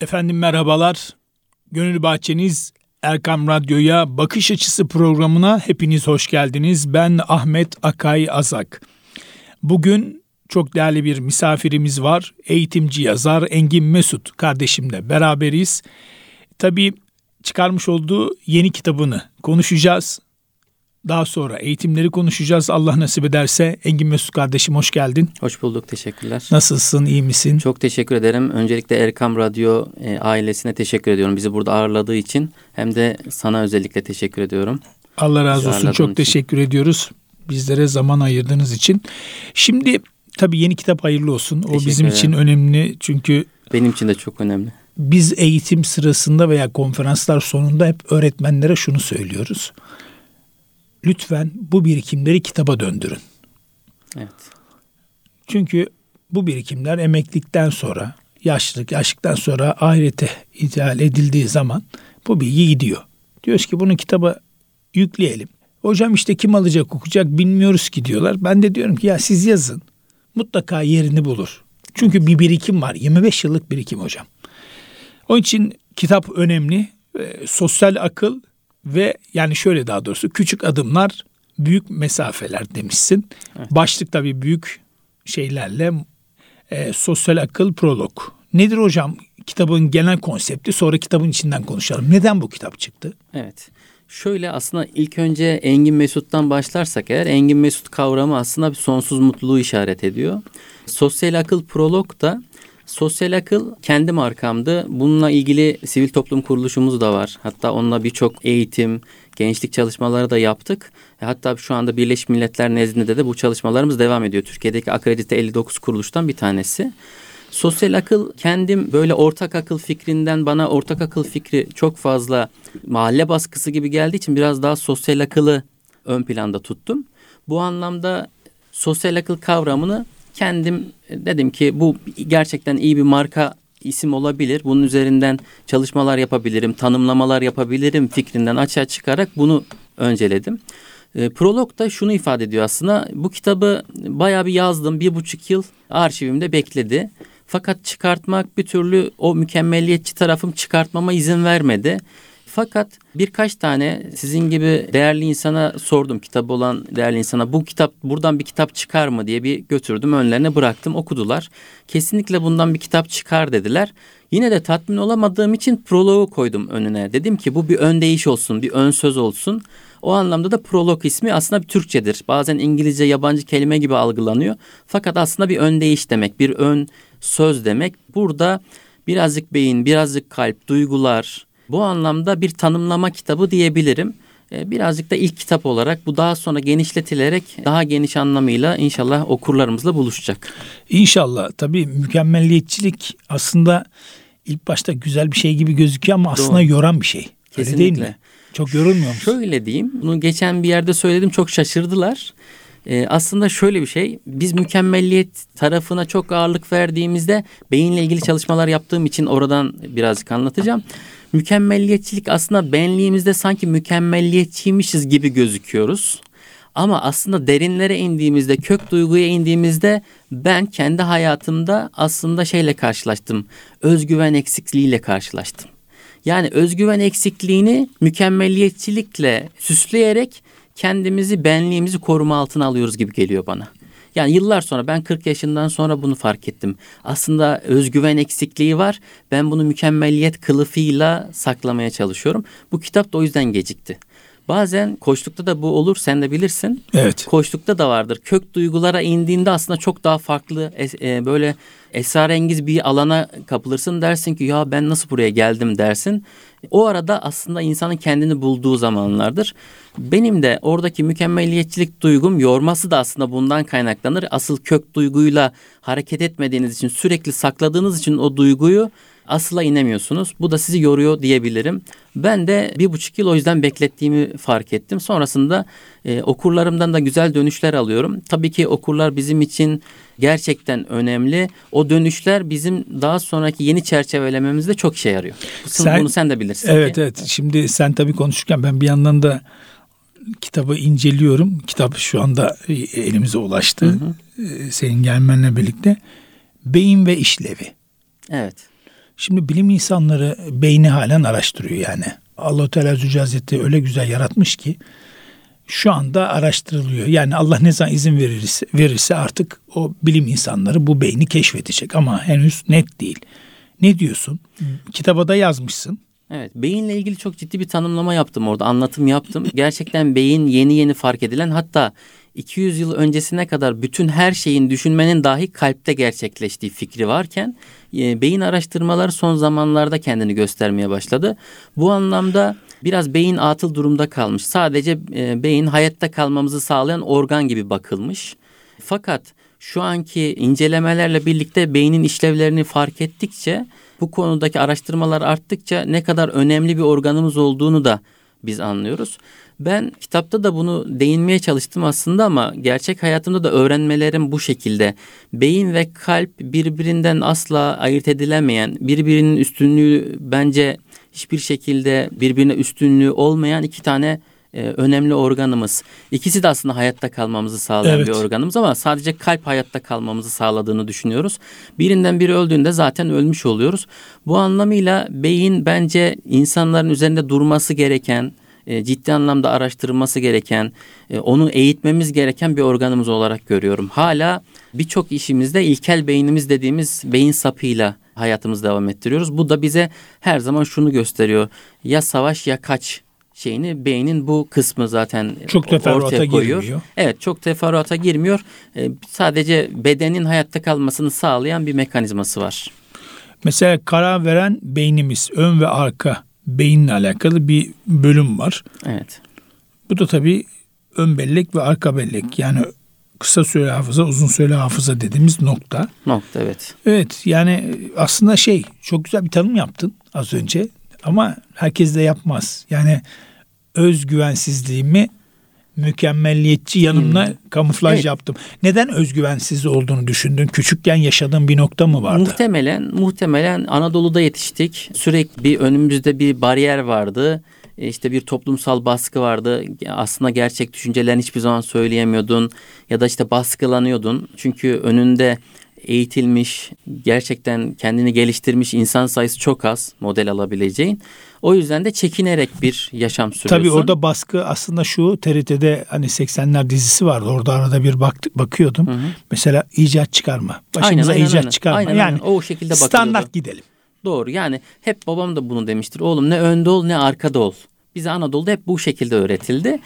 Efendim merhabalar. Gönül Bahçeniz Erkam Radyo'ya Bakış Açısı programına hepiniz hoş geldiniz. Ben Ahmet Akay Azak. Bugün çok değerli bir misafirimiz var. Eğitimci yazar Engin Mesut kardeşimle beraberiz. Tabii çıkarmış olduğu yeni kitabını konuşacağız. Daha sonra eğitimleri konuşacağız. Allah nasip ederse Engin Mesut kardeşim hoş geldin. Hoş bulduk. Teşekkürler. Nasılsın? iyi misin? Çok teşekkür ederim. Öncelikle Erkam Radyo e, ailesine teşekkür ediyorum. Bizi burada ağırladığı için. Hem de sana özellikle teşekkür ediyorum. Allah razı olsun. Çok için. teşekkür ediyoruz. Bizlere zaman ayırdığınız için. Şimdi tabii yeni kitap hayırlı olsun. O bizim ederim. için önemli. Çünkü benim için de çok önemli. Biz eğitim sırasında veya konferanslar sonunda hep öğretmenlere şunu söylüyoruz lütfen bu birikimleri kitaba döndürün. Evet. Çünkü bu birikimler emeklilikten sonra, yaşlılık, yaşlıktan sonra ahirete ithal edildiği zaman bu bilgi gidiyor. Diyoruz ki bunu kitaba yükleyelim. Hocam işte kim alacak okuyacak bilmiyoruz ki diyorlar. Ben de diyorum ki ya siz yazın. Mutlaka yerini bulur. Çünkü bir birikim var. 25 yıllık birikim hocam. Onun için kitap önemli. Sosyal akıl ve yani şöyle daha doğrusu küçük adımlar büyük mesafeler demişsin. Evet. Başlık tabii büyük şeylerle e, sosyal akıl prolog. Nedir hocam kitabın genel konsepti sonra kitabın içinden konuşalım. Neden bu kitap çıktı? Evet. Şöyle aslında ilk önce Engin Mesut'tan başlarsak eğer Engin Mesut kavramı aslında bir sonsuz mutluluğu işaret ediyor. Sosyal akıl prolog da Sosyal akıl kendi markamdı. Bununla ilgili sivil toplum kuruluşumuz da var. Hatta onunla birçok eğitim, gençlik çalışmaları da yaptık. E, hatta şu anda Birleşmiş Milletler nezdinde de bu çalışmalarımız devam ediyor. Türkiye'deki akredite 59 kuruluştan bir tanesi. Sosyal akıl kendim böyle ortak akıl fikrinden bana ortak akıl fikri çok fazla mahalle baskısı gibi geldiği için biraz daha sosyal akılı ön planda tuttum. Bu anlamda sosyal akıl kavramını kendim dedim ki bu gerçekten iyi bir marka isim olabilir. Bunun üzerinden çalışmalar yapabilirim, tanımlamalar yapabilirim fikrinden açığa çıkarak bunu önceledim. E, prolog da şunu ifade ediyor aslında. Bu kitabı bayağı bir yazdım. Bir buçuk yıl arşivimde bekledi. Fakat çıkartmak bir türlü o mükemmeliyetçi tarafım çıkartmama izin vermedi. Fakat birkaç tane sizin gibi değerli insana sordum kitabı olan değerli insana bu kitap buradan bir kitap çıkar mı diye bir götürdüm önlerine bıraktım okudular. Kesinlikle bundan bir kitap çıkar dediler. Yine de tatmin olamadığım için prologu koydum önüne. Dedim ki bu bir ön değiş olsun, bir ön söz olsun. O anlamda da prolog ismi aslında bir Türkçedir. Bazen İngilizce yabancı kelime gibi algılanıyor. Fakat aslında bir ön değiş demek, bir ön söz demek. Burada birazcık beyin, birazcık kalp, duygular, bu anlamda bir tanımlama kitabı diyebilirim. Ee, birazcık da ilk kitap olarak bu daha sonra genişletilerek daha geniş anlamıyla inşallah okurlarımızla buluşacak. İnşallah tabii mükemmelliyetçilik aslında ilk başta güzel bir şey gibi gözüküyor ama aslında Doğru. yoran bir şey. Kesinlikle. Öyle değil mi? Çok yorulmuyor musun? Şöyle diyeyim. Bunu geçen bir yerde söyledim çok şaşırdılar. Ee, aslında şöyle bir şey. Biz mükemmelliyet tarafına çok ağırlık verdiğimizde beyinle ilgili çalışmalar yaptığım için oradan birazcık anlatacağım mükemmelliyetçilik aslında benliğimizde sanki mükemmelliyetçiymişiz gibi gözüküyoruz. Ama aslında derinlere indiğimizde, kök duyguya indiğimizde ben kendi hayatımda aslında şeyle karşılaştım. Özgüven eksikliğiyle karşılaştım. Yani özgüven eksikliğini mükemmelliyetçilikle süsleyerek kendimizi, benliğimizi koruma altına alıyoruz gibi geliyor bana. Yani yıllar sonra ben 40 yaşından sonra bunu fark ettim. Aslında özgüven eksikliği var. Ben bunu mükemmelliyet kılıfıyla saklamaya çalışıyorum. Bu kitap da o yüzden gecikti. Bazen koçlukta da bu olur sen de bilirsin. Evet. Koçlukta da vardır. Kök duygulara indiğinde aslında çok daha farklı e, böyle esrarengiz bir alana kapılırsın dersin ki ya ben nasıl buraya geldim dersin. O arada aslında insanın kendini bulduğu zamanlardır. Benim de oradaki mükemmeliyetçilik duygum yorması da aslında bundan kaynaklanır. Asıl kök duyguyla hareket etmediğiniz için sürekli sakladığınız için o duyguyu asla inemiyorsunuz. Bu da sizi yoruyor diyebilirim. Ben de bir buçuk yıl o yüzden beklettiğimi fark ettim. Sonrasında e, okurlarımdan da güzel dönüşler alıyorum. Tabii ki okurlar bizim için gerçekten önemli. O dönüşler bizim daha sonraki yeni çerçevelememizde çok işe yarıyor. Sen, Bunu sen de bilirsin. Evet ki. evet. Şimdi sen tabii konuşurken ben bir yandan da kitabı inceliyorum. Kitap şu anda elimize ulaştı. Hı hı. E, senin gelmenle birlikte. Beyin ve işlevi. Evet. Şimdi bilim insanları beyni halen araştırıyor yani. Allah Teala Zülcelal Hazretleri öyle güzel yaratmış ki şu anda araştırılıyor. Yani Allah ne zaman izin verirse, verirse artık o bilim insanları bu beyni keşfedecek ama henüz net değil. Ne diyorsun? Kitaba da yazmışsın. Evet, beyinle ilgili çok ciddi bir tanımlama yaptım orada, anlatım yaptım. Gerçekten beyin yeni yeni fark edilen hatta 200 yıl öncesine kadar bütün her şeyin düşünmenin dahi kalpte gerçekleştiği fikri varken e, beyin araştırmaları son zamanlarda kendini göstermeye başladı. Bu anlamda biraz beyin atıl durumda kalmış. Sadece e, beyin hayatta kalmamızı sağlayan organ gibi bakılmış. Fakat şu anki incelemelerle birlikte beynin işlevlerini fark ettikçe bu konudaki araştırmalar arttıkça ne kadar önemli bir organımız olduğunu da biz anlıyoruz. Ben kitapta da bunu değinmeye çalıştım aslında ama gerçek hayatımda da öğrenmelerim bu şekilde. Beyin ve kalp birbirinden asla ayırt edilemeyen, birbirinin üstünlüğü bence hiçbir şekilde birbirine üstünlüğü olmayan iki tane e, önemli organımız. İkisi de aslında hayatta kalmamızı sağlayan evet. bir organımız ama sadece kalp hayatta kalmamızı sağladığını düşünüyoruz. Birinden biri öldüğünde zaten ölmüş oluyoruz. Bu anlamıyla beyin bence insanların üzerinde durması gereken, e, ciddi anlamda araştırılması gereken, e, onu eğitmemiz gereken bir organımız olarak görüyorum. Hala birçok işimizde ilkel beynimiz dediğimiz beyin sapıyla hayatımızı devam ettiriyoruz. Bu da bize her zaman şunu gösteriyor. Ya savaş ya kaç şeyini beynin bu kısmı zaten çok ortaya koyuyor. Girmiyor. Evet çok teferruata girmiyor. E, sadece bedenin hayatta kalmasını sağlayan bir mekanizması var. Mesela karar veren beynimiz ön ve arka beyinle alakalı bir bölüm var. Evet. Bu da tabii ön bellek ve arka bellek yani kısa süre hafıza, uzun süre hafıza dediğimiz nokta. Nokta evet. Evet yani aslında şey çok güzel bir tanım yaptın az önce ama herkes de yapmaz. Yani özgüvensizliğimi mükemmelliyetçi yanımla hmm. kamuflaj evet. yaptım. Neden özgüvensiz olduğunu düşündün? Küçükken yaşadığın bir nokta mı vardı? Muhtemelen muhtemelen Anadolu'da yetiştik. Sürekli bir önümüzde bir bariyer vardı. E, işte bir toplumsal baskı vardı. Aslında gerçek düşüncelerini hiçbir zaman söyleyemiyordun ya da işte baskılanıyordun. Çünkü önünde eğitilmiş, gerçekten kendini geliştirmiş insan sayısı çok az model alabileceğin. O yüzden de çekinerek bir yaşam sürüyorsun. Tabii orada baskı aslında şu TRT'de hani 80'ler dizisi vardı. Orada arada bir bak, bakıyordum. Hı hı. Mesela icat çıkarma. Başımıza aynen, icat aynen. çıkarma. Aynen, yani aynen. o şekilde bakıyordu. Standart gidelim. Doğru yani hep babam da bunu demiştir. Oğlum ne önde ol ne arkada ol. Bize Anadolu'da hep bu şekilde öğretildi.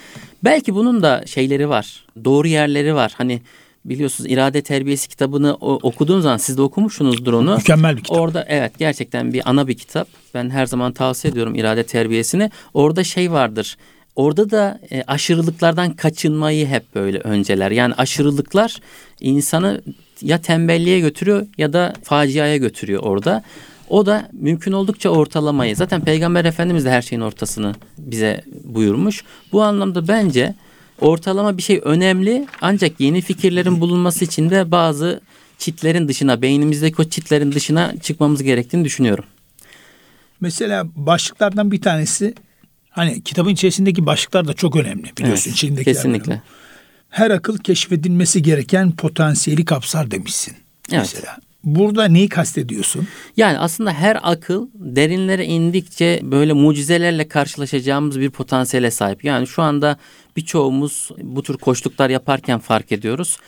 Belki bunun da şeyleri var. Doğru yerleri var. Hani biliyorsunuz irade terbiyesi kitabını okuduğun zaman siz de okumuşsunuzdur onu. Mükemmel bir kitap. Orada evet gerçekten bir ana bir kitap. Ben her zaman tavsiye ediyorum irade terbiyesini. Orada şey vardır. Orada da e, aşırılıklardan kaçınmayı hep böyle önceler. Yani aşırılıklar insanı ya tembelliğe götürüyor ya da faciaya götürüyor orada. O da mümkün oldukça ortalamayı. Zaten Peygamber Efendimiz de her şeyin ortasını bize buyurmuş. Bu anlamda bence ortalama bir şey önemli ancak yeni fikirlerin bulunması için de bazı çitlerin dışına, beynimizdeki o çitlerin dışına çıkmamız gerektiğini düşünüyorum. Mesela başlıklardan bir tanesi hani kitabın içerisindeki başlıklar da çok önemli biliyorsun evet, içindekiler. Kesinlikle. Her akıl keşfedilmesi gereken potansiyeli kapsar demişsin. Evet. Mesela Burada neyi kastediyorsun? Yani aslında her akıl derinlere indikçe böyle mucizelerle karşılaşacağımız bir potansiyele sahip. Yani şu anda birçoğumuz bu tür koştuklar yaparken fark ediyoruz.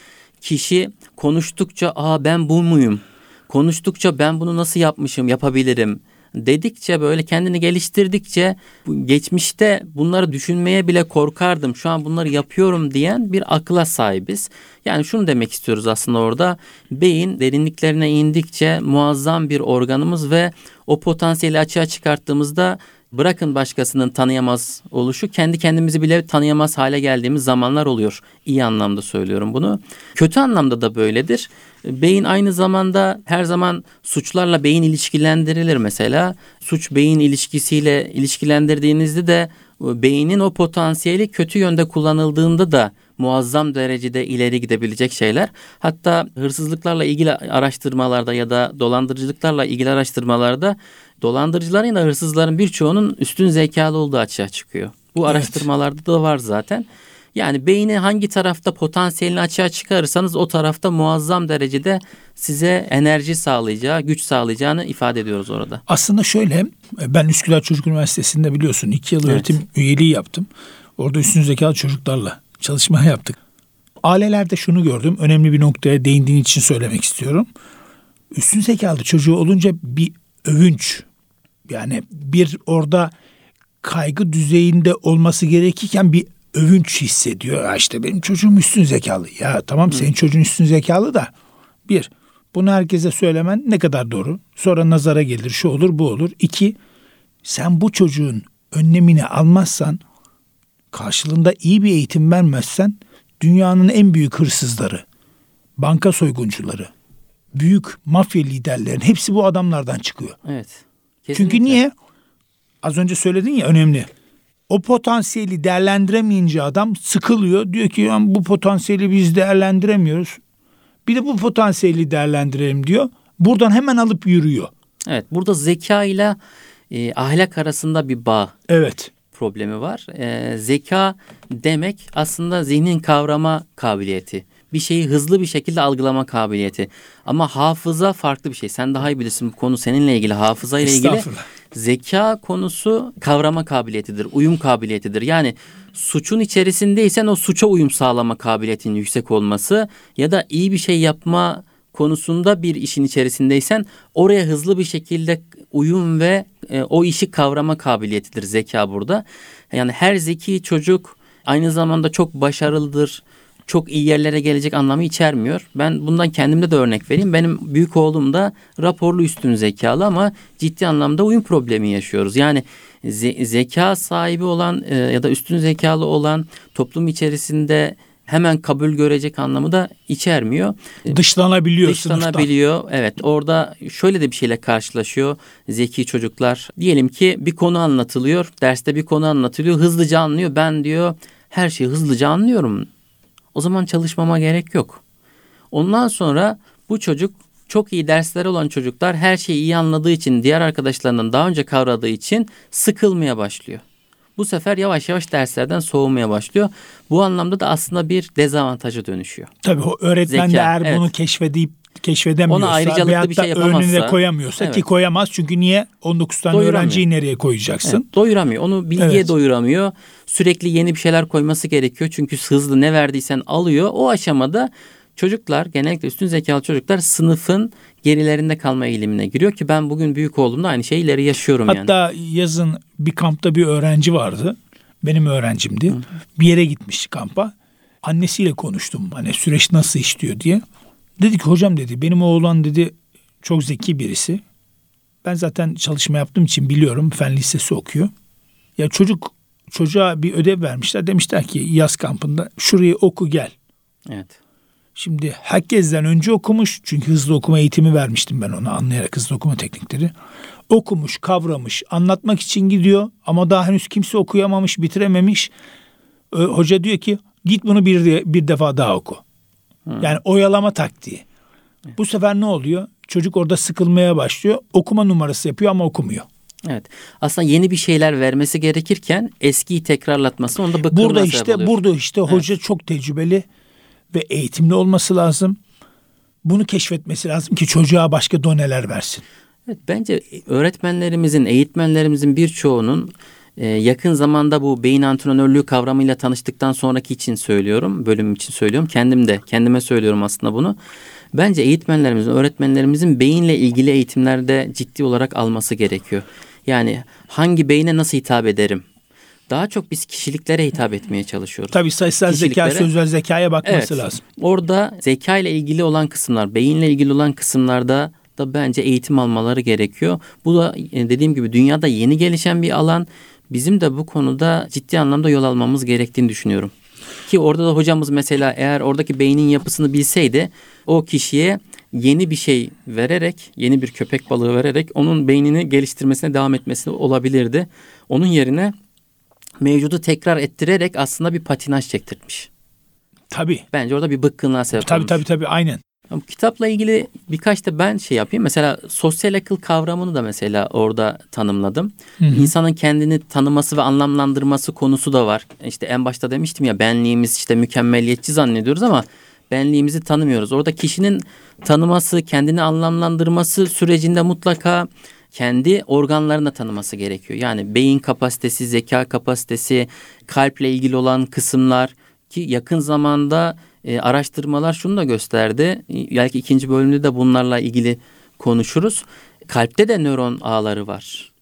Kişi konuştukça aa ben bu muyum? Konuştukça ben bunu nasıl yapmışım, yapabilirim dedikçe böyle kendini geliştirdikçe geçmişte bunları düşünmeye bile korkardım. Şu an bunları yapıyorum diyen bir akla sahibiz. Yani şunu demek istiyoruz aslında orada. Beyin derinliklerine indikçe muazzam bir organımız ve o potansiyeli açığa çıkarttığımızda bırakın başkasının tanıyamaz oluşu kendi kendimizi bile tanıyamaz hale geldiğimiz zamanlar oluyor. İyi anlamda söylüyorum bunu. Kötü anlamda da böyledir. Beyin aynı zamanda her zaman suçlarla beyin ilişkilendirilir mesela. Suç beyin ilişkisiyle ilişkilendirdiğinizde de beynin o potansiyeli kötü yönde kullanıldığında da muazzam derecede ileri gidebilecek şeyler. Hatta hırsızlıklarla ilgili araştırmalarda ya da dolandırıcılıklarla ilgili araştırmalarda dolandırıcıların ya da hırsızların birçoğunun üstün zekalı olduğu açığa çıkıyor. Bu evet. araştırmalarda da var zaten. Yani beyni hangi tarafta potansiyelini açığa çıkarırsanız o tarafta muazzam derecede size enerji sağlayacağı, güç sağlayacağını ifade ediyoruz orada. Aslında şöyle ben Üsküdar Çocuk Üniversitesi'nde biliyorsun iki yıl Evet. öğretim üyeliği yaptım. Orada üstün zekalı çocuklarla çalışma yaptık. Ailelerde şunu gördüm. Önemli bir noktaya değindiğin için söylemek istiyorum. Üstün zekalı çocuğu olunca bir övünç yani bir orada kaygı düzeyinde olması gerekirken bir övünç hissediyor. Ya işte benim çocuğum üstün zekalı. Ya tamam senin çocuğun üstün zekalı da bir bunu herkese söylemen ne kadar doğru. Sonra nazara gelir şu olur bu olur. İki sen bu çocuğun önlemini almazsan karşılığında iyi bir eğitim vermezsen dünyanın en büyük hırsızları, banka soyguncuları, büyük mafya liderlerin hepsi bu adamlardan çıkıyor. Evet. Çünkü niye? Az önce söyledin ya önemli. O potansiyeli değerlendiremeyince adam sıkılıyor. Diyor ki "Ya bu potansiyeli biz değerlendiremiyoruz. Bir de bu potansiyeli değerlendirelim diyor. Buradan hemen alıp yürüyor. Evet. Burada zeka ile e, ahlak arasında bir bağ Evet. problemi var. E, zeka demek aslında zihnin kavrama kabiliyeti. Bir şeyi hızlı bir şekilde algılama kabiliyeti. Ama hafıza farklı bir şey. Sen daha iyi bilirsin bu konu seninle ilgili hafıza ile ilgili. Zeka konusu kavrama kabiliyetidir, uyum kabiliyetidir. Yani suçun içerisindeysen o suça uyum sağlama kabiliyetinin yüksek olması ya da iyi bir şey yapma konusunda bir işin içerisindeysen oraya hızlı bir şekilde uyum ve e, o işi kavrama kabiliyetidir zeka burada. Yani her zeki çocuk aynı zamanda çok başarılıdır, çok iyi yerlere gelecek anlamı içermiyor. Ben bundan kendimde de örnek vereyim. Benim büyük oğlum da raporlu üstün zekalı ama ciddi anlamda uyum problemi yaşıyoruz. Yani ze- zeka sahibi olan e, ya da üstün zekalı olan toplum içerisinde hemen kabul görecek anlamı da içermiyor. Dışlanabiliyor sınıftan. Dışlanabiliyor. Evet orada şöyle de bir şeyle karşılaşıyor zeki çocuklar. Diyelim ki bir konu anlatılıyor. Derste bir konu anlatılıyor. Hızlıca anlıyor. Ben diyor her şeyi hızlıca anlıyorum. O zaman çalışmama gerek yok. Ondan sonra bu çocuk çok iyi dersleri olan çocuklar her şeyi iyi anladığı için diğer arkadaşlarından daha önce kavradığı için sıkılmaya başlıyor. Bu sefer yavaş yavaş derslerden soğumaya başlıyor. Bu anlamda da aslında bir dezavantaja dönüşüyor. Tabii o öğretmen de Zeka, eğer evet. bunu keşfedip keşfedemiyorsa Ona ayrıcalıklı bir şey yapamazsa, önüne koyamıyorsa ki evet. koyamaz. Çünkü niye? 19 tane öğrenciyi nereye koyacaksın? Evet, doyuramıyor. Onu bilgiye Evet. doyuramıyor. Sürekli yeni bir şeyler koyması gerekiyor. Çünkü hızlı ne verdiysen alıyor. O aşamada çocuklar genellikle üstün zekalı çocuklar sınıfın gerilerinde kalma eğilimine giriyor ki ben bugün büyük oğlumda aynı şeyleri yaşıyorum yani. Hatta yazın bir kampta bir öğrenci vardı. Benim öğrencimdi. Bir yere gitmiş kampa. Annesiyle konuştum. Hani süreç nasıl işliyor diye. Dedi ki hocam dedi benim oğlan dedi çok zeki birisi. Ben zaten çalışma yaptığım için biliyorum. Fen lisesi okuyor. Ya çocuk çocuğa bir ödev vermişler. Demişler ki yaz kampında şurayı oku gel. Evet. Şimdi herkesten önce okumuş. Çünkü hızlı okuma eğitimi vermiştim ben ona anlayarak hızlı okuma teknikleri. Okumuş, kavramış, anlatmak için gidiyor ama daha henüz kimse okuyamamış, bitirememiş. Hoca diyor ki git bunu bir, bir defa daha oku. Yani oyalama taktiği. Bu sefer ne oluyor? Çocuk orada sıkılmaya başlıyor. Okuma numarası yapıyor ama okumuyor. Evet. Aslında yeni bir şeyler vermesi gerekirken eskiyi tekrarlatması onda bıkkınlığa Burada işte oluyor. burada işte hoca çok tecrübeli ve eğitimli olması lazım. Bunu keşfetmesi lazım ki çocuğa başka doneler versin. Evet, bence öğretmenlerimizin, eğitmenlerimizin birçoğunun e, yakın zamanda bu beyin antrenörlüğü kavramıyla tanıştıktan sonraki için söylüyorum, bölüm için söylüyorum. Kendim de, kendime söylüyorum aslında bunu. Bence eğitmenlerimizin, öğretmenlerimizin beyinle ilgili eğitimlerde ciddi olarak alması gerekiyor. Yani hangi beyne nasıl hitap ederim? Daha çok biz kişiliklere hitap etmeye çalışıyoruz. Tabii sayısal zeka, sözel zekaya bakması lazım. Orada zeka ile ilgili olan kısımlar, beyinle ilgili olan kısımlarda da bence eğitim almaları gerekiyor. Bu da e, dediğim gibi dünyada yeni gelişen bir alan. Bizim de bu konuda ciddi anlamda yol almamız gerektiğini düşünüyorum. Ki orada da hocamız mesela eğer oradaki beynin yapısını bilseydi o kişiye yeni bir şey vererek, yeni bir köpek balığı vererek onun beynini geliştirmesine devam etmesi olabilirdi. Onun yerine mevcudu tekrar ettirerek aslında bir patinaj çektirmiş. Tabii. Bence orada bir bıkkınlığa sebep Tabii olmuş. tabii tabii aynen. Kitapla ilgili birkaç da ben şey yapayım. Mesela sosyal akıl kavramını da mesela orada tanımladım. Hı hı. İnsanın kendini tanıması ve anlamlandırması konusu da var. İşte en başta demiştim ya benliğimiz işte mükemmeliyetçi zannediyoruz ama benliğimizi tanımıyoruz. Orada kişinin tanıması, kendini anlamlandırması sürecinde mutlaka kendi organlarını tanıması gerekiyor. Yani beyin kapasitesi, zeka kapasitesi, kalple ilgili olan kısımlar ki yakın zamanda e, araştırmalar şunu da gösterdi. Belki ikinci bölümde de bunlarla ilgili konuşuruz. Kalpte de nöron ağları var.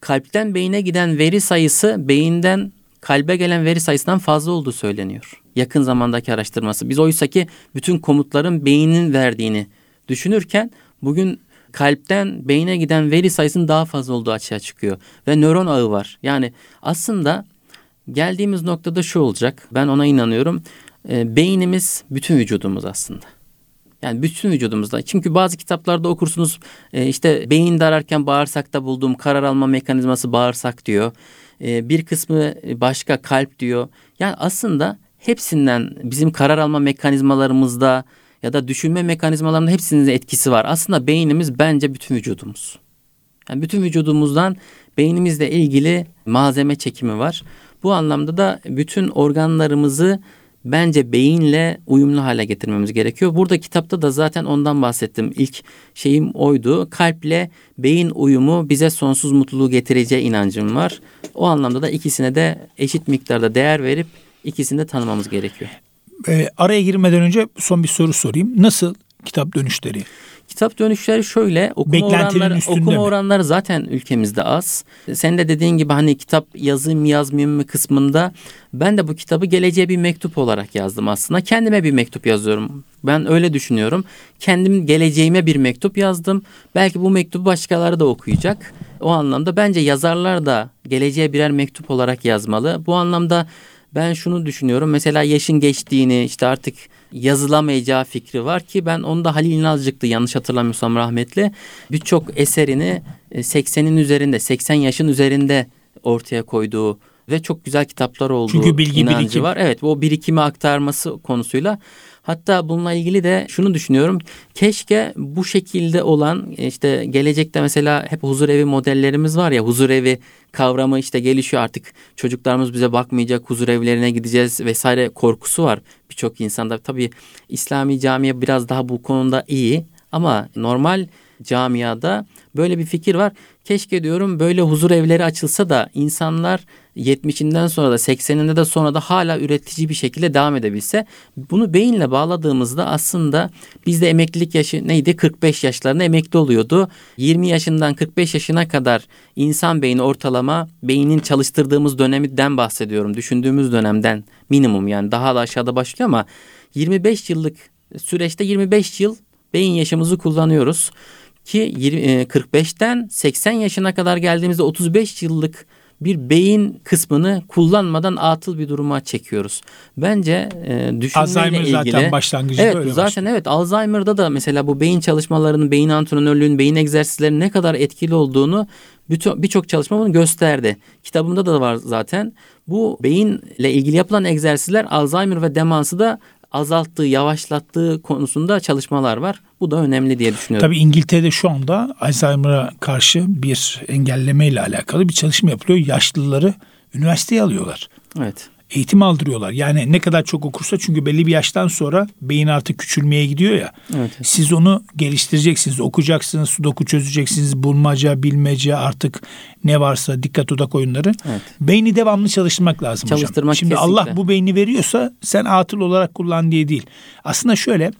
Kalpten beyine giden veri sayısı beyinden kalbe gelen veri sayısından fazla olduğu söyleniyor. Yakın zamandaki araştırması. Biz oysa ki bütün komutların beynin verdiğini düşünürken bugün kalpten beyine giden veri sayısının daha fazla olduğu açığa çıkıyor. Ve nöron ağı var. Yani aslında geldiğimiz noktada şu olacak. Ben ona inanıyorum. E, beynimiz bütün vücudumuz aslında. Yani bütün vücudumuzda. Çünkü bazı kitaplarda okursunuz e, işte beyin dararken bağırsakta bulduğum karar alma mekanizması bağırsak diyor. E, bir kısmı başka kalp diyor. Yani aslında hepsinden bizim karar alma mekanizmalarımızda ya da düşünme mekanizmalarının hepsinin etkisi var. Aslında beynimiz bence bütün vücudumuz. Yani bütün vücudumuzdan beynimizle ilgili malzeme çekimi var. Bu anlamda da bütün organlarımızı bence beyinle uyumlu hale getirmemiz gerekiyor. Burada kitapta da zaten ondan bahsettim. İlk şeyim oydu. Kalple beyin uyumu bize sonsuz mutluluğu getireceği inancım var. O anlamda da ikisine de eşit miktarda değer verip ikisini de tanımamız gerekiyor. E, araya girmeden önce son bir soru sorayım. Nasıl kitap dönüşleri? Kitap dönüşleri şöyle okuma oranları, okuma oranları zaten ülkemizde az. Sen de dediğin gibi hani kitap yazayım yazmayayım mı kısmında ben de bu kitabı geleceğe bir mektup olarak yazdım aslında. Kendime bir mektup yazıyorum. Ben öyle düşünüyorum. Kendim geleceğime bir mektup yazdım. Belki bu mektubu başkaları da okuyacak. O anlamda bence yazarlar da geleceğe birer mektup olarak yazmalı. Bu anlamda ben şunu düşünüyorum. Mesela yaşın geçtiğini işte artık yazılamayacağı fikri var ki ben onu da Halil İnalcık'tı yanlış hatırlamıyorsam rahmetli. Birçok eserini 80'in e, üzerinde 80 yaşın üzerinde ortaya koyduğu ve çok güzel kitaplar olduğu Çünkü bilgi inancı birikim. var. Evet o birikimi aktarması konusuyla Hatta bununla ilgili de şunu düşünüyorum. Keşke bu şekilde olan işte gelecekte mesela hep huzur evi modellerimiz var ya huzur evi kavramı işte gelişiyor artık çocuklarımız bize bakmayacak huzur evlerine gideceğiz vesaire korkusu var birçok insanda. Tabii İslami camiye biraz daha bu konuda iyi ama normal camiada böyle bir fikir var. Keşke diyorum böyle huzur evleri açılsa da insanlar 70'inden sonra da 80'inde de sonra da hala üretici bir şekilde devam edebilse. Bunu beyinle bağladığımızda aslında bizde emeklilik yaşı neydi? 45 yaşlarında emekli oluyordu. 20 yaşından 45 yaşına kadar insan beyni ortalama beynin çalıştırdığımız dönemden bahsediyorum. Düşündüğümüz dönemden minimum yani daha da aşağıda başlıyor ama 25 yıllık süreçte 25 yıl beyin yaşımızı kullanıyoruz ki 45'ten 80 e, yaşına kadar geldiğimizde 35 yıllık bir beyin kısmını kullanmadan atıl bir duruma çekiyoruz. Bence e, düşünmeyle Alzheimer ilgili. zaten başlangıcı evet, böyle Zaten başlıyor. evet Alzheimer'da da mesela bu beyin çalışmalarının, beyin antrenörlüğün, beyin egzersizlerinin ne kadar etkili olduğunu birçok çalışma bunu gösterdi. Kitabımda da var zaten. Bu beyinle ilgili yapılan egzersizler Alzheimer ve demansı da azalttığı, yavaşlattığı konusunda çalışmalar var. Bu da önemli diye düşünüyorum. Tabii İngiltere'de şu anda Alzheimer'a karşı bir engelleme ile alakalı bir çalışma yapılıyor. Yaşlıları üniversiteye alıyorlar. Evet eğitim aldırıyorlar. Yani ne kadar çok okursa çünkü belli bir yaştan sonra beyin artık küçülmeye gidiyor ya. Evet. Siz onu geliştireceksiniz, okuyacaksınız, sudoku çözeceksiniz, bulmaca, bilmece artık ne varsa dikkat odak oyunları. Evet. Beyni devamlı çalıştırmak lazım Çalıştırmak hocam. Şimdi kesinlikle. Allah bu beyni veriyorsa sen atıl olarak kullan diye değil. Aslında şöyle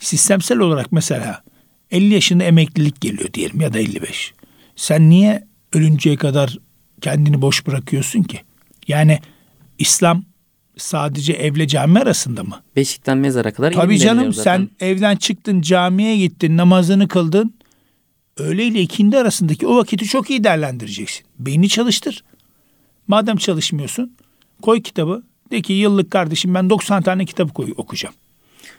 sistemsel olarak mesela 50 yaşında emeklilik geliyor diyelim ya da 55. Sen niye ölünceye kadar kendini boş bırakıyorsun ki? Yani İslam sadece evle cami arasında mı? Beşikten mezara kadar Tabii canım sen evden çıktın camiye gittin namazını kıldın. Öğle ile ikindi arasındaki o vakiti çok iyi değerlendireceksin. Beyni çalıştır. Madem çalışmıyorsun koy kitabı. De ki yıllık kardeşim ben 90 tane kitap koy, okuyacağım.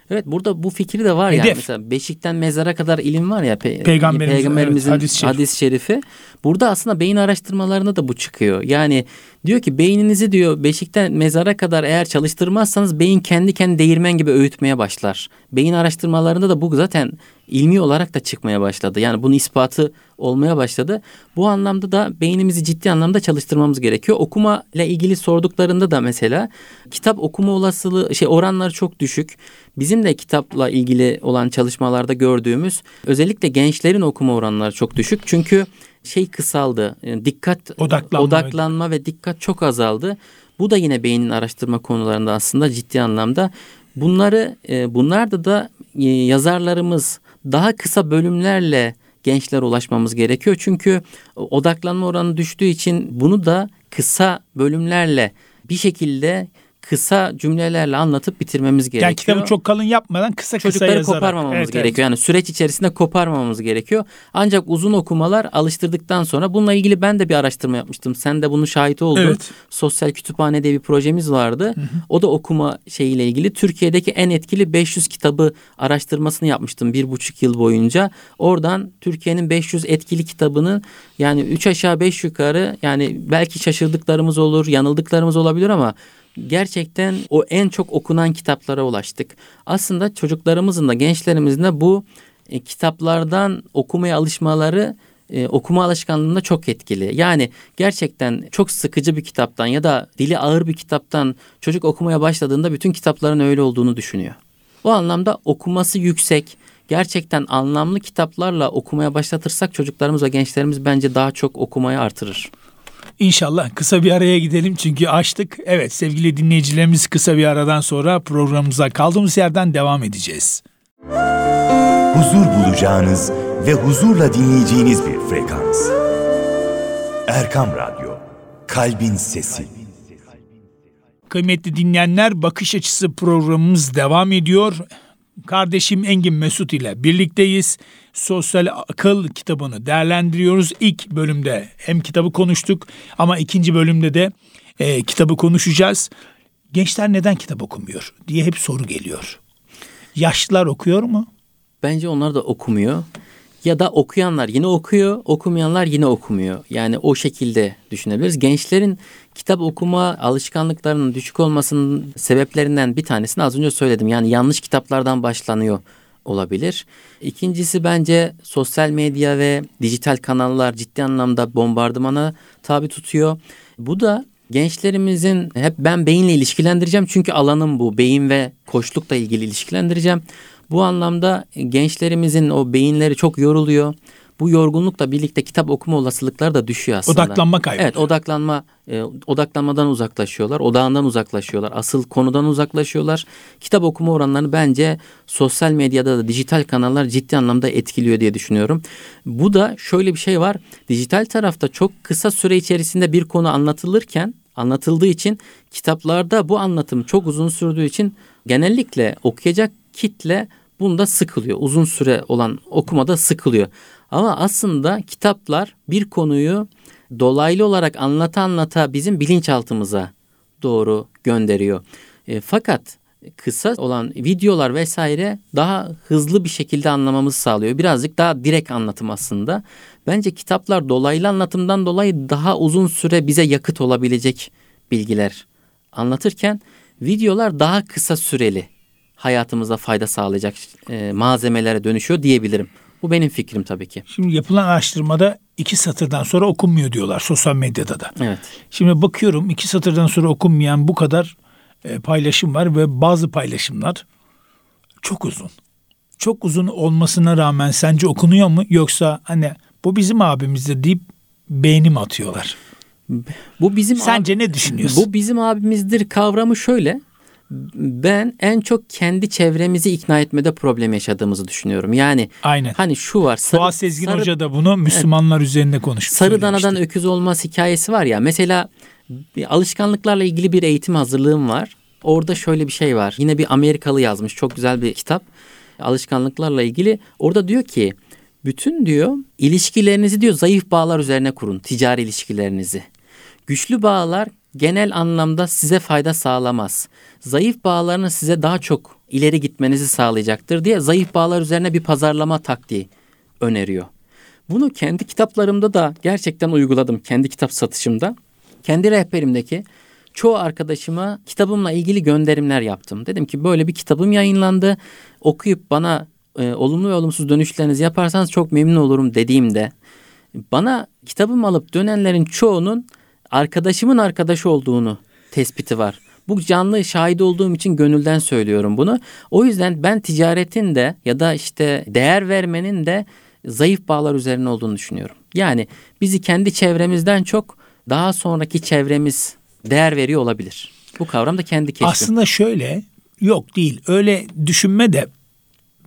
Evet burada bu fikri de var Hedef. yani. Mesela beşikten mezara kadar ilim var ya. pe- Peygamberimiz- peygamberimizin evet, hadis-i hadis-i, şerif. şerifi. Burada aslında beyin araştırmalarında da bu çıkıyor. Yani diyor ki beyninizi diyor beşikten mezara kadar eğer çalıştırmazsanız beyin kendi kendi değirmen gibi öğütmeye başlar. Beyin araştırmalarında da bu zaten ilmi olarak da çıkmaya başladı. Yani bunun ispatı olmaya başladı. Bu anlamda da beynimizi ciddi anlamda çalıştırmamız gerekiyor. Okuma ile ilgili sorduklarında da mesela kitap okuma olasılığı şey oranları çok düşük. Bizim de kitapla ilgili olan çalışmalarda gördüğümüz özellikle gençlerin okuma oranları çok düşük. Çünkü şey kısaldı. Yani dikkat Odaklanma. odaklanma ve dikkat çok azaldı. Bu da yine beynin araştırma konularında aslında ciddi anlamda bunları e, bunlarda da e, yazarlarımız daha kısa bölümlerle gençlere ulaşmamız gerekiyor. Çünkü odaklanma oranı düştüğü için bunu da kısa bölümlerle bir şekilde kısa cümlelerle anlatıp bitirmemiz gerekiyor. Yani kitabı çok kalın yapmadan kısa kısa Çocukları yazarak. koparmamamız Evet, evet. gerekiyor. Yani süreç içerisinde koparmamamız gerekiyor. Ancak uzun okumalar alıştırdıktan sonra bununla ilgili ben de bir araştırma yapmıştım. Sen de bunun şahit oldun. Evet. Sosyal kütüphane diye bir projemiz vardı. O da okuma şeyiyle ilgili. Türkiye'deki en etkili 500 kitabı araştırmasını yapmıştım bir buçuk yıl boyunca. Oradan Türkiye'nin 500 etkili kitabını yani 3 aşağı 5 yukarı yani belki şaşırdıklarımız olur, yanıldıklarımız olabilir ama gerçekten o en çok okunan kitaplara ulaştık. Aslında çocuklarımızın da gençlerimizin de bu e, kitaplardan okumaya alışmaları e, okuma alışkanlığında çok etkili. Yani gerçekten çok sıkıcı bir kitaptan ya da dili ağır bir kitaptan çocuk okumaya başladığında bütün kitapların öyle olduğunu düşünüyor. O anlamda okuması yüksek, gerçekten anlamlı kitaplarla okumaya başlatırsak çocuklarımız ve gençlerimiz bence daha çok okumayı artırır. İnşallah kısa bir araya gidelim çünkü açtık. Evet sevgili dinleyicilerimiz kısa bir aradan sonra programımıza kaldığımız yerden devam edeceğiz. huzur bulacağınız ve huzurla dinleyeceğiniz bir frekans. Erkam Radyo, Kalbin Sesi. Kıymetli dinleyenler bakış açısı programımız devam ediyor. Kardeşim Engin Mesut ile birlikteyiz. Sosyal Akıl kitabını değerlendiriyoruz. İlk bölümde hem kitabı konuştuk ama ikinci bölümde de e, kitabı konuşacağız. Gençler neden kitap okumuyor diye hep soru geliyor. Yaşlılar okuyor mu? Bence onlar da okumuyor. Ya da okuyanlar yine okuyor, okumayanlar yine okumuyor. Yani o şekilde düşünebiliriz. Gençlerin kitap okuma alışkanlıklarının düşük olmasının sebeplerinden bir tanesini az önce söyledim. Yani yanlış kitaplardan başlanıyor olabilir. İkincisi bence sosyal medya ve dijital kanallar ciddi anlamda bombardımana tabi tutuyor. Bu da gençlerimizin hep ben beyinle ilişkilendireceğim çünkü alanım bu. Beyin ve koçlukla ilgili ilişkilendireceğim. Bu anlamda gençlerimizin o beyinleri çok yoruluyor. Bu yorgunlukla birlikte kitap okuma olasılıkları da düşüyor aslında. Odaklanma kaybı. Evet odaklanma e, odaklanmadan uzaklaşıyorlar. Odağından uzaklaşıyorlar. Asıl konudan uzaklaşıyorlar. Kitap okuma oranlarını bence sosyal medyada da dijital kanallar ciddi anlamda etkiliyor diye düşünüyorum. Bu da şöyle bir şey var. Dijital tarafta çok kısa süre içerisinde bir konu anlatılırken anlatıldığı için kitaplarda bu anlatım çok uzun sürdüğü için genellikle okuyacak kitle bunda sıkılıyor. Uzun süre olan okumada sıkılıyor. Ama aslında kitaplar bir konuyu dolaylı olarak anlata anlata bizim bilinçaltımıza doğru gönderiyor. E, fakat kısa olan videolar vesaire daha hızlı bir şekilde anlamamızı sağlıyor. Birazcık daha direkt anlatım aslında. Bence kitaplar dolaylı anlatımdan dolayı daha uzun süre bize yakıt olabilecek bilgiler anlatırken videolar daha kısa süreli hayatımıza fayda sağlayacak e, malzemelere dönüşüyor diyebilirim. Bu benim fikrim tabii ki. Şimdi yapılan araştırmada iki satırdan sonra okunmuyor diyorlar sosyal medyada da. Evet. Şimdi bakıyorum iki satırdan sonra okunmayan bu kadar e, paylaşım var ve bazı paylaşımlar çok uzun. Çok uzun olmasına rağmen sence okunuyor mu yoksa hani bu bizim abimizdir deyip beğeni mi atıyorlar? Bu bizim Sence ne düşünüyorsun? Bu bizim abimizdir kavramı şöyle. Ben en çok kendi çevremizi ikna etmede problem yaşadığımızı düşünüyorum. Yani Aynen. hani şu var. Sarı, Fuat Sezgin sarı- Hoca da bunu Müslümanlar üzerinde konuştu. Sarı danadan söylemişti. öküz olmaz hikayesi var ya. Mesela bir alışkanlıklarla ilgili bir eğitim hazırlığım var. Orada şöyle bir şey var. Yine bir Amerikalı yazmış çok güzel bir kitap. Alışkanlıklarla ilgili. Orada diyor ki bütün diyor ilişkilerinizi diyor zayıf bağlar üzerine kurun. Ticari ilişkilerinizi. Güçlü bağlar genel anlamda size fayda sağlamaz. Zayıf bağlarını size daha çok ileri gitmenizi sağlayacaktır diye zayıf bağlar üzerine bir pazarlama taktiği öneriyor. Bunu kendi kitaplarımda da gerçekten uyguladım. Kendi kitap satışımda. Kendi rehberimdeki çoğu arkadaşıma kitabımla ilgili gönderimler yaptım. Dedim ki böyle bir kitabım yayınlandı. Okuyup bana e, olumlu ve olumsuz dönüşlerinizi yaparsanız çok memnun olurum dediğimde bana kitabımı alıp dönenlerin çoğunun arkadaşımın arkadaşı olduğunu tespiti var. Bu canlı şahit olduğum için gönülden söylüyorum bunu. O yüzden ben ticaretin de ya da işte değer vermenin de zayıf bağlar üzerine olduğunu düşünüyorum. Yani bizi kendi çevremizden çok daha sonraki çevremiz değer veriyor olabilir. Bu kavram da kendi keşfim. Aslında şöyle yok değil öyle düşünme de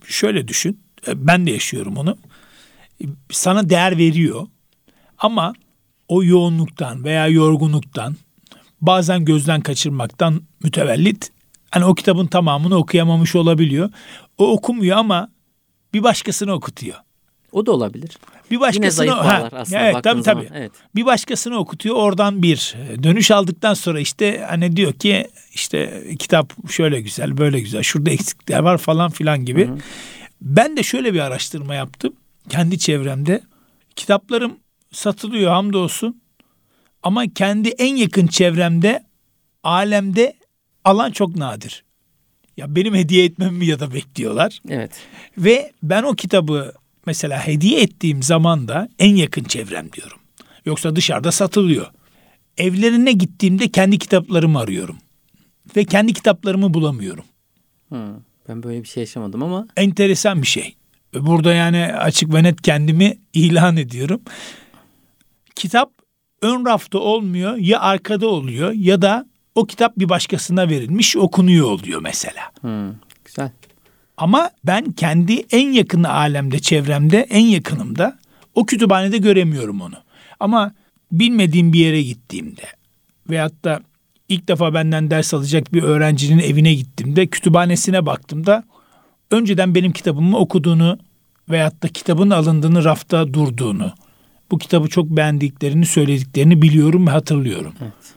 şöyle düşün ben de yaşıyorum onu. Sana değer veriyor ama o yoğunluktan veya yorgunluktan bazen gözden kaçırmaktan mütevellit hani o kitabın tamamını okuyamamış olabiliyor. O okumuyor ama bir başkasını okutuyor. O da olabilir. Bir başkasını Yine zayıf bağlar aslında evet, tabii, zaman. tabii. Evet. Bir başkasını okutuyor oradan bir dönüş aldıktan sonra işte hani diyor ki işte kitap şöyle güzel böyle güzel şurada eksikler var falan filan gibi. Hı hı. Ben de şöyle bir araştırma yaptım kendi çevremde. Kitaplarım satılıyor hamdolsun ama kendi en yakın çevremde alemde alan çok nadir. Ya benim hediye etmemi ya da bekliyorlar. Evet. Ve ben o kitabı mesela hediye ettiğim zaman da en yakın çevrem diyorum. Yoksa dışarıda satılıyor. Evlerine gittiğimde kendi kitaplarımı arıyorum. Ve kendi kitaplarımı bulamıyorum. Hmm, ben böyle bir şey yaşamadım ama. Enteresan bir şey. Burada yani açık ve net kendimi ilan ediyorum. Kitap ön rafta olmuyor ya arkada oluyor ya da o kitap bir başkasına verilmiş okunuyor oluyor mesela. Hmm, güzel. Ama ben kendi en yakın alemde, çevremde, en yakınımda o kütüphanede göremiyorum onu. Ama bilmediğim bir yere gittiğimde veyahut da ilk defa benden ders alacak bir öğrencinin evine gittiğimde kütüphanesine baktığımda önceden benim kitabımı okuduğunu veyahut da kitabın alındığını rafta durduğunu bu kitabı çok beğendiklerini söylediklerini biliyorum ve hatırlıyorum. Evet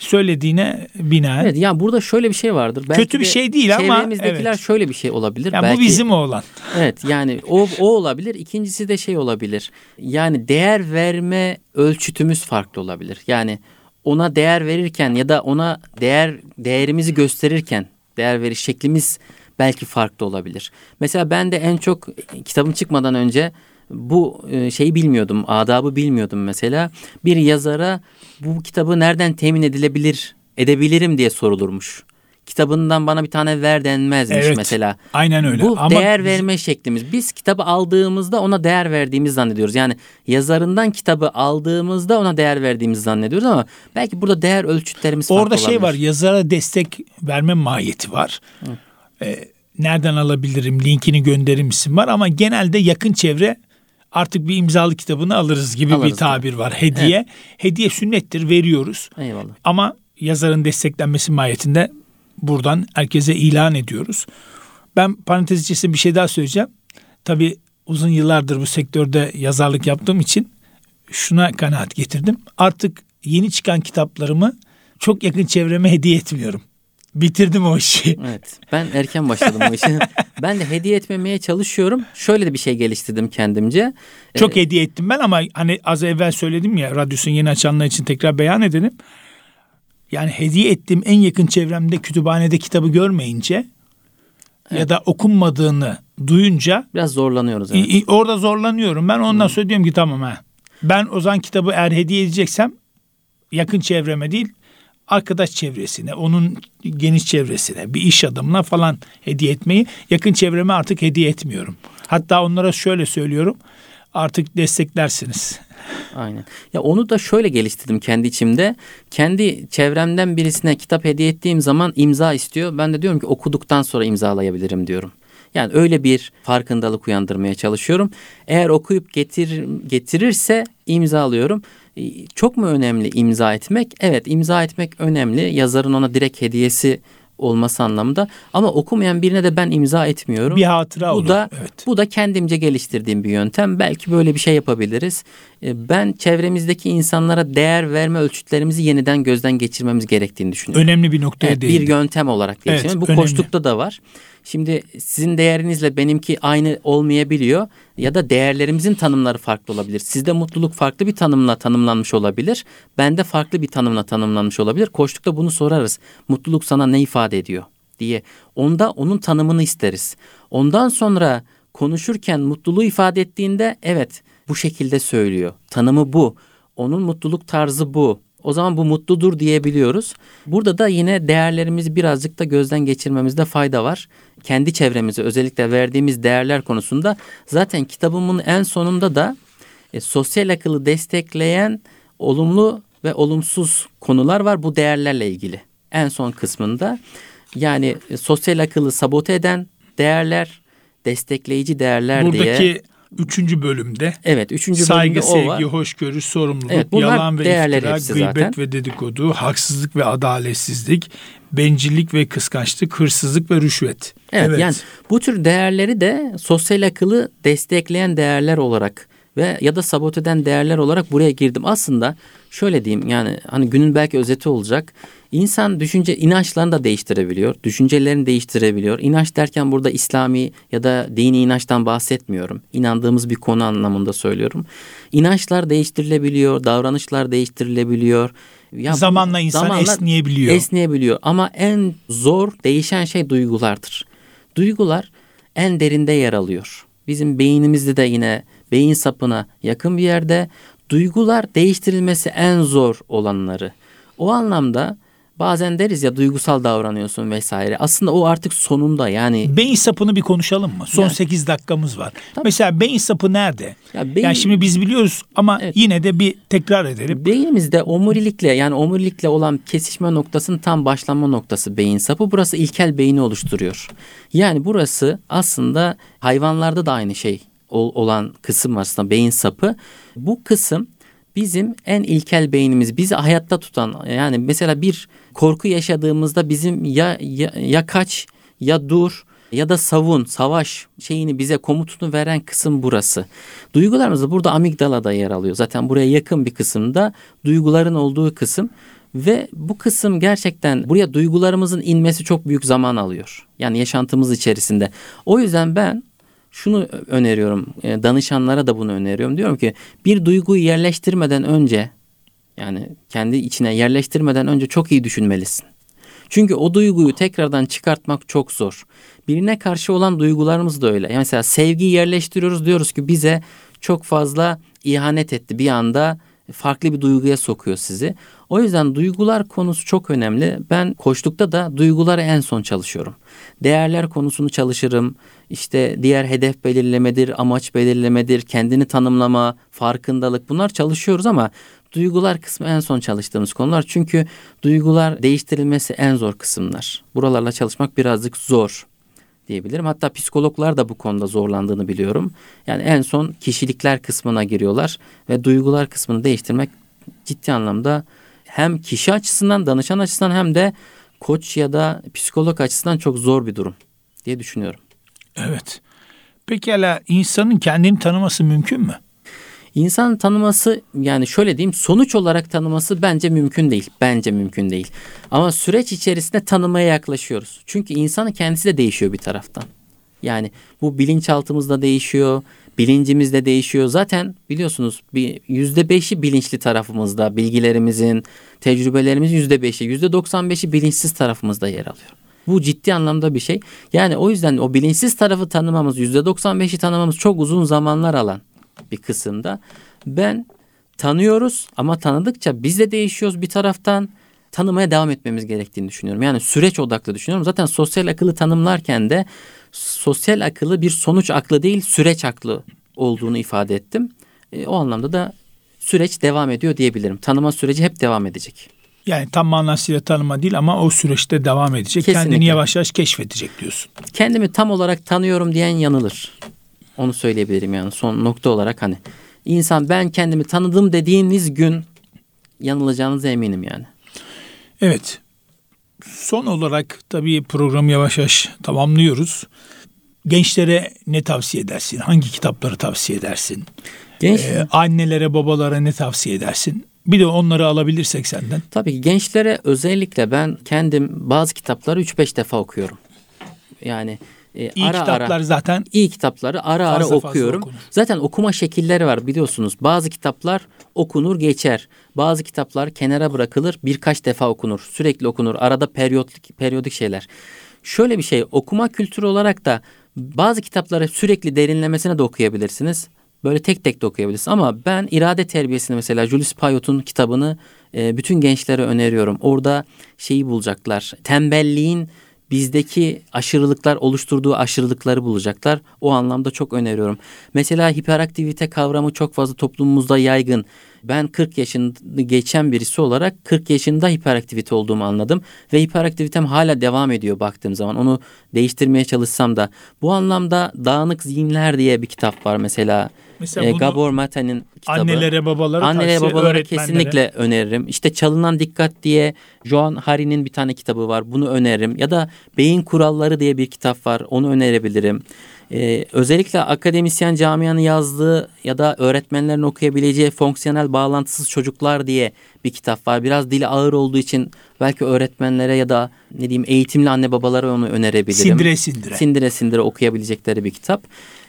söylediğine binaen. Evet yani burada şöyle bir şey vardır. Belki Kötü bir şey değil ama çevremizdekiler evet. şöyle bir şey olabilir. Yani Belki, bu bizim oğlan. Evet yani o, o olabilir. İkincisi de şey olabilir. Yani değer verme ölçütümüz farklı olabilir. Yani ona değer verirken ya da ona değer değerimizi gösterirken değer veriş şeklimiz belki farklı olabilir. Mesela ben de en çok kitabım çıkmadan önce bu e, şeyi bilmiyordum, adabı bilmiyordum mesela. Bir yazara bu kitabı nereden temin edilebilir, edebilirim diye sorulurmuş. Kitabından bana bir tane ver denmezmiş evet, mesela. Aynen öyle. Bu Ama değer verme şeklimiz. Biz kitabı aldığımızda ona değer verdiğimiz zannediyoruz. Yani yazarından kitabı aldığımızda ona değer verdiğimizi zannediyoruz ama belki burada değer ölçütlerimiz farklı Orada şey olabilir. var yazara destek verme mahiyeti var. Ee, nereden alabilirim linkini gönderir misin var ama genelde yakın çevre artık bir imzalı kitabını alırız gibi alırız bir tabir var. Hediye. Evet. Hediye sünnettir veriyoruz. Eyvallah. Ama yazarın desteklenmesi mahiyetinde buradan herkese ilan ediyoruz. Ben parantez içerisinde bir şey daha söyleyeceğim. Tabii uzun yıllardır bu sektörde yazarlık yaptığım için şuna kanaat getirdim. Artık yeni çıkan kitaplarımı çok yakın çevreme hediye etmiyorum. Bitirdim o işi. Evet. Ben erken başladım o işe. ben de hediye etmemeye çalışıyorum. Şöyle de bir şey geliştirdim kendimce. Çok ee, hediye ettim ben ama hani az evvel söyledim ya radyosun yeni açanlar için tekrar beyan edelim. Yani hediye ettiğim en yakın çevremde kütüphanede kitabı görmeyince evet. ya da okunmadığını duyunca biraz zorlanıyoruz. Evet. orada zorlanıyorum. Ben ondan hmm. sonra diyorum ki tamam ha. Ben o zaman kitabı eğer hediye edeceksem yakın çevreme değil arkadaş çevresine, onun geniş çevresine, bir iş adamına falan hediye etmeyi yakın çevreme artık hediye etmiyorum. Hatta onlara şöyle söylüyorum. Artık desteklersiniz. Aynen. Ya onu da şöyle geliştirdim kendi içimde. Kendi çevremden birisine kitap hediye ettiğim zaman imza istiyor. Ben de diyorum ki okuduktan sonra imzalayabilirim diyorum. Yani öyle bir farkındalık uyandırmaya çalışıyorum. Eğer okuyup getir, getirirse imzalıyorum. Çok mu önemli imza etmek? Evet imza etmek önemli. Yazarın ona direkt hediyesi olması anlamında. Ama okumayan birine de ben imza etmiyorum. Bir hatıra bu olur. Da, evet. Bu da kendimce geliştirdiğim bir yöntem. Belki böyle bir şey yapabiliriz. E, ben çevremizdeki insanlara değer verme ölçütlerimizi yeniden gözden geçirmemiz gerektiğini düşünüyorum. Önemli bir noktaya Evet, değindin. bir yöntem olarak diye Evet. Bu önemli. koçlukta da var. Şimdi sizin değerinizle benimki aynı olmayabiliyor ya da değerlerimizin tanımları farklı olabilir. Sizde mutluluk farklı bir tanımla tanımlanmış olabilir. Bende farklı bir tanımla tanımlanmış olabilir. Koçlukta bunu sorarız. Mutluluk sana ne ifade ediyor diye. Onda onun tanımını isteriz. Ondan sonra konuşurken mutluluğu ifade ettiğinde evet bu şekilde söylüyor. Tanımı bu. Onun mutluluk tarzı bu. O zaman bu mutludur diyebiliyoruz. Burada da yine değerlerimizi birazcık da gözden geçirmemizde fayda var. Kendi çevremize özellikle verdiğimiz değerler konusunda zaten kitabımın en sonunda da e, sosyal akıllı destekleyen olumlu ve olumsuz konular var bu değerlerle ilgili. En son kısmında yani e, sosyal akıllı sabote eden değerler, destekleyici değerler Buradaki diye. Üçüncü bölümde Evet, üçüncü saygı, bölümde o sevgi, var. hoşgörü, sorumluluk, Evet, yalan ve iftira, gıybet zaten. ve dedikodu, haksızlık ve adaletsizlik, bencillik ve kıskançlık, hırsızlık ve rüşvet. Evet, yani bu tür değerleri de sosyal akıllı destekleyen değerler olarak ve ya da sabote eden değerler olarak buraya girdim. Aslında şöyle diyeyim yani hani günün belki özeti olacak. İnsan düşünce inançlarını da değiştirebiliyor. Düşüncelerini değiştirebiliyor. İnanç derken burada İslami ya da dini inançtan bahsetmiyorum. İnandığımız bir konu anlamında söylüyorum. İnançlar değiştirilebiliyor, davranışlar değiştirilebiliyor. Ya Zamanla insan esneyebiliyor. Esneyebiliyor ama en zor değişen şey duygulardır. Duygular en derinde yer alıyor. Bizim beynimizde de yine beyin sapına yakın bir yerde duygular değiştirilmesi en zor olanları. O anlamda bazen deriz ya duygusal davranıyorsun vesaire. Aslında o artık sonunda yani Beyin sapını bir konuşalım mı? Son Yani- 8 dakikamız var. Mesela beyin sapı nerede? Ya beyin- Yani şimdi biz biliyoruz ama Evet. yine de bir tekrar edelim. Beynimizde omurilikle yani omurilikle olan kesişme noktasının tam başlama noktası beyin sapı. Burası ilkel beyni oluşturuyor. Yani burası aslında hayvanlarda da aynı şey ol- olan kısım aslında beyin sapı. Bu kısım bizim en ilkel beynimiz bizi hayatta tutan yani mesela bir korku yaşadığımızda bizim ya ya, ya kaç ya dur ya da savun, savaş şeyini bize komutunu veren kısım burası. Duygularımız da burada amigdalada yer alıyor. Zaten buraya yakın bir kısımda duyguların olduğu kısım ve bu kısım gerçekten buraya duygularımızın inmesi çok büyük zaman alıyor. Yani yaşantımız içerisinde. O yüzden ben şunu öneriyorum. e, Danışanlara da bunu öneriyorum. Diyorum ki bir duyguyu yerleştirmeden önce yani kendi içine yerleştirmeden önce çok iyi düşünmelisin. Çünkü o duyguyu tekrardan çıkartmak çok zor. Birine karşı olan duygularımız da öyle. Yani mesela sevgiyi yerleştiriyoruz diyoruz ki bize çok fazla ihanet etti. Bir anda farklı bir duyguya sokuyor sizi. O yüzden duygular konusu çok önemli. Ben koçlukta da duyguları en son çalışıyorum. Değerler konusunu çalışırım. İşte diğer hedef belirlemedir, amaç belirlemedir, kendini tanımlama, farkındalık bunlar çalışıyoruz ama duygular kısmı en son çalıştığımız konular. Çünkü duygular değiştirilmesi en zor kısımlar. Buralarla çalışmak birazcık zor diyebilirim. Hatta psikologlar da bu konuda zorlandığını biliyorum. Yani en son kişilikler kısmına giriyorlar ve duygular kısmını değiştirmek ciddi anlamda hem kişi açısından, danışan açısından hem de koç ya da psikolog açısından çok zor bir durum diye düşünüyorum. Evet. Pekala insanın kendini tanıması mümkün mü? İnsan tanıması yani şöyle diyeyim sonuç olarak tanıması bence mümkün değil. Bence mümkün değil. Ama süreç içerisinde tanımaya yaklaşıyoruz. Çünkü insanın kendisi de değişiyor bir taraftan. Yani bu bilinçaltımızda değişiyor, bilincimiz de değişiyor. Zaten biliyorsunuz yüzde beşi bilinçli tarafımızda, bilgilerimizin, tecrübelerimizin yüzde beşi, yüzde doksan beşi bilinçsiz tarafımızda yer alıyor. Bu ciddi anlamda bir şey. Yani o yüzden o bilinçsiz tarafı tanımamız, yüzde doksan beşi tanımamız çok uzun zamanlar alan bir kısımda. Ben tanıyoruz ama tanıdıkça biz de değişiyoruz bir taraftan tanımaya devam etmemiz gerektiğini düşünüyorum. Yani süreç odaklı düşünüyorum. Zaten sosyal akıllı tanımlarken de sosyal akıllı bir sonuç aklı değil süreç aklı olduğunu ifade ettim. E, o anlamda da süreç devam ediyor diyebilirim. Tanıma süreci hep devam edecek. Yani tam manasıyla tanıma değil ama o süreçte devam edecek. Kesinlikle. Kendini yavaş yavaş keşfedecek diyorsun. Kendimi tam olarak tanıyorum diyen yanılır. Onu söyleyebilirim yani son nokta olarak hani. insan ben kendimi tanıdım dediğiniz gün yanılacağınıza eminim yani. Evet. Son olarak tabii programı yavaş yavaş tamamlıyoruz. Gençlere ne tavsiye edersin? Hangi kitapları tavsiye edersin? Genç, Ee, annelere, babalara ne tavsiye edersin? Bir de onları alabilirsek senden. Tabii ki gençlere özellikle ben kendim bazı kitapları 3-5 defa okuyorum. Yani e, İyi ara kitaplar ara zaten iyi kitapları ara ara okuyorum. Zaten okuma şekilleri var biliyorsunuz. Bazı kitaplar okunur geçer. Bazı kitaplar kenara bırakılır birkaç defa okunur. Sürekli okunur. Arada periyodik periyodik şeyler. Şöyle bir şey okuma kültürü olarak da bazı kitapları sürekli derinlemesine de okuyabilirsiniz. Böyle tek tek de okuyabilirsiniz. Ama ben irade terbiyesini mesela Julius Payot'un kitabını e, bütün gençlere öneriyorum. Orada şeyi bulacaklar. Tembelliğin bizdeki aşırılıklar oluşturduğu aşırılıkları bulacaklar. O anlamda çok öneriyorum. Mesela hiperaktivite kavramı çok fazla toplumumuzda yaygın. Ben 40 yaşını geçen birisi olarak 40 yaşında hiperaktivite olduğumu anladım ve hiperaktivitem hala devam ediyor baktığım zaman. Onu değiştirmeye çalışsam da bu anlamda Dağınık Zihinler diye bir kitap var mesela. Mesela bunu Gabor Mate'nin kitabı. annelere, babalara, Annelere babalara kesinlikle öneririm. İşte Çalınan Dikkat diye Joan Hari'nin bir tane kitabı var. Bunu öneririm. Ya da Beyin Kuralları diye bir kitap var. Onu önerebilirim. Ee, özellikle akademisyen camianın yazdığı ya da öğretmenlerin okuyabileceği fonksiyonel bağlantısız çocuklar diye bir kitap var. Biraz dili ağır olduğu için belki öğretmenlere ya da ne diyeyim eğitimli anne babalara onu önerebilirim. Sindire sindire. Sindire sindire okuyabilecekleri bir kitap.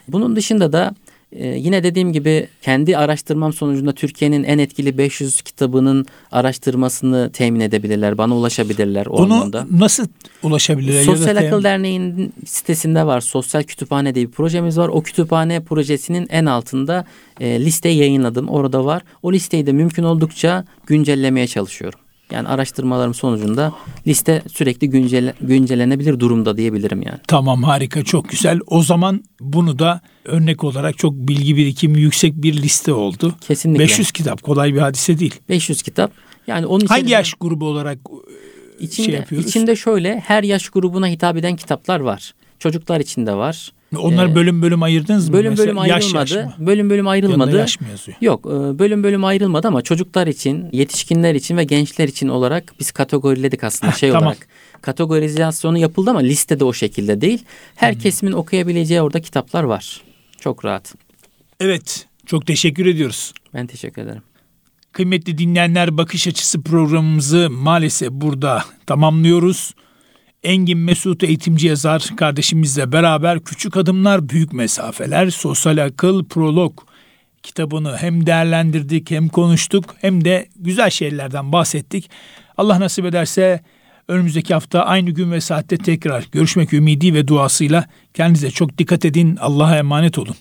Bunun dışında da e, yine dediğim gibi kendi araştırmam sonucunda Türkiye'nin en etkili 500 kitabının araştırmasını temin edebilirler. Bana ulaşabilirler o Onu anlamda. nasıl ulaşabilir? Sosyal Akıl Derneği'nin sitesinde var. Sosyal Kütüphane diye bir projemiz var. O kütüphane projesinin en altında e, liste yayınladım. Orada var. O listeyi de mümkün oldukça güncellemeye çalışıyorum. Yani araştırmalarım sonucunda liste sürekli güncel, güncellenebilir durumda diyebilirim yani. Tamam harika çok güzel. O zaman bunu da örnek olarak çok bilgi birikimi yüksek bir liste oldu. Kesinlikle. 500 kitap kolay bir hadise değil. 500 kitap. Yani onun Hangi yaş grubu olarak e, içinde, şey yapıyoruz? içinde şöyle her yaş grubuna hitap eden kitaplar var. Çocuklar için de var. Onları Ee, bölüm bölüm ayırdınız mı? Bölüm Mesela bölüm yaş ayrılmadı. yaş mı? bölüm bölüm ayrılmadı. yaş mı yazıyor? Yok, e, bölüm bölüm ayrılmadı ama çocuklar için, yetişkinler için ve gençler için olarak biz kategoriledik aslında Heh, şey tamam. olarak. Kategorizasyonu yapıldı ama listede o şekilde değil. Her kesimin okuyabileceği orada kitaplar var. Çok rahat. Evet çok teşekkür ediyoruz. Ben teşekkür ederim. Kıymetli dinleyenler bakış açısı programımızı maalesef burada tamamlıyoruz. Engin Mesut eğitimci yazar kardeşimizle beraber Küçük Adımlar Büyük Mesafeler Sosyal Akıl Prolog kitabını hem değerlendirdik hem konuştuk hem de güzel şeylerden bahsettik. Allah nasip ederse önümüzdeki hafta aynı gün ve saatte tekrar görüşmek ümidi ve duasıyla kendinize çok dikkat edin. Allah'a emanet olun.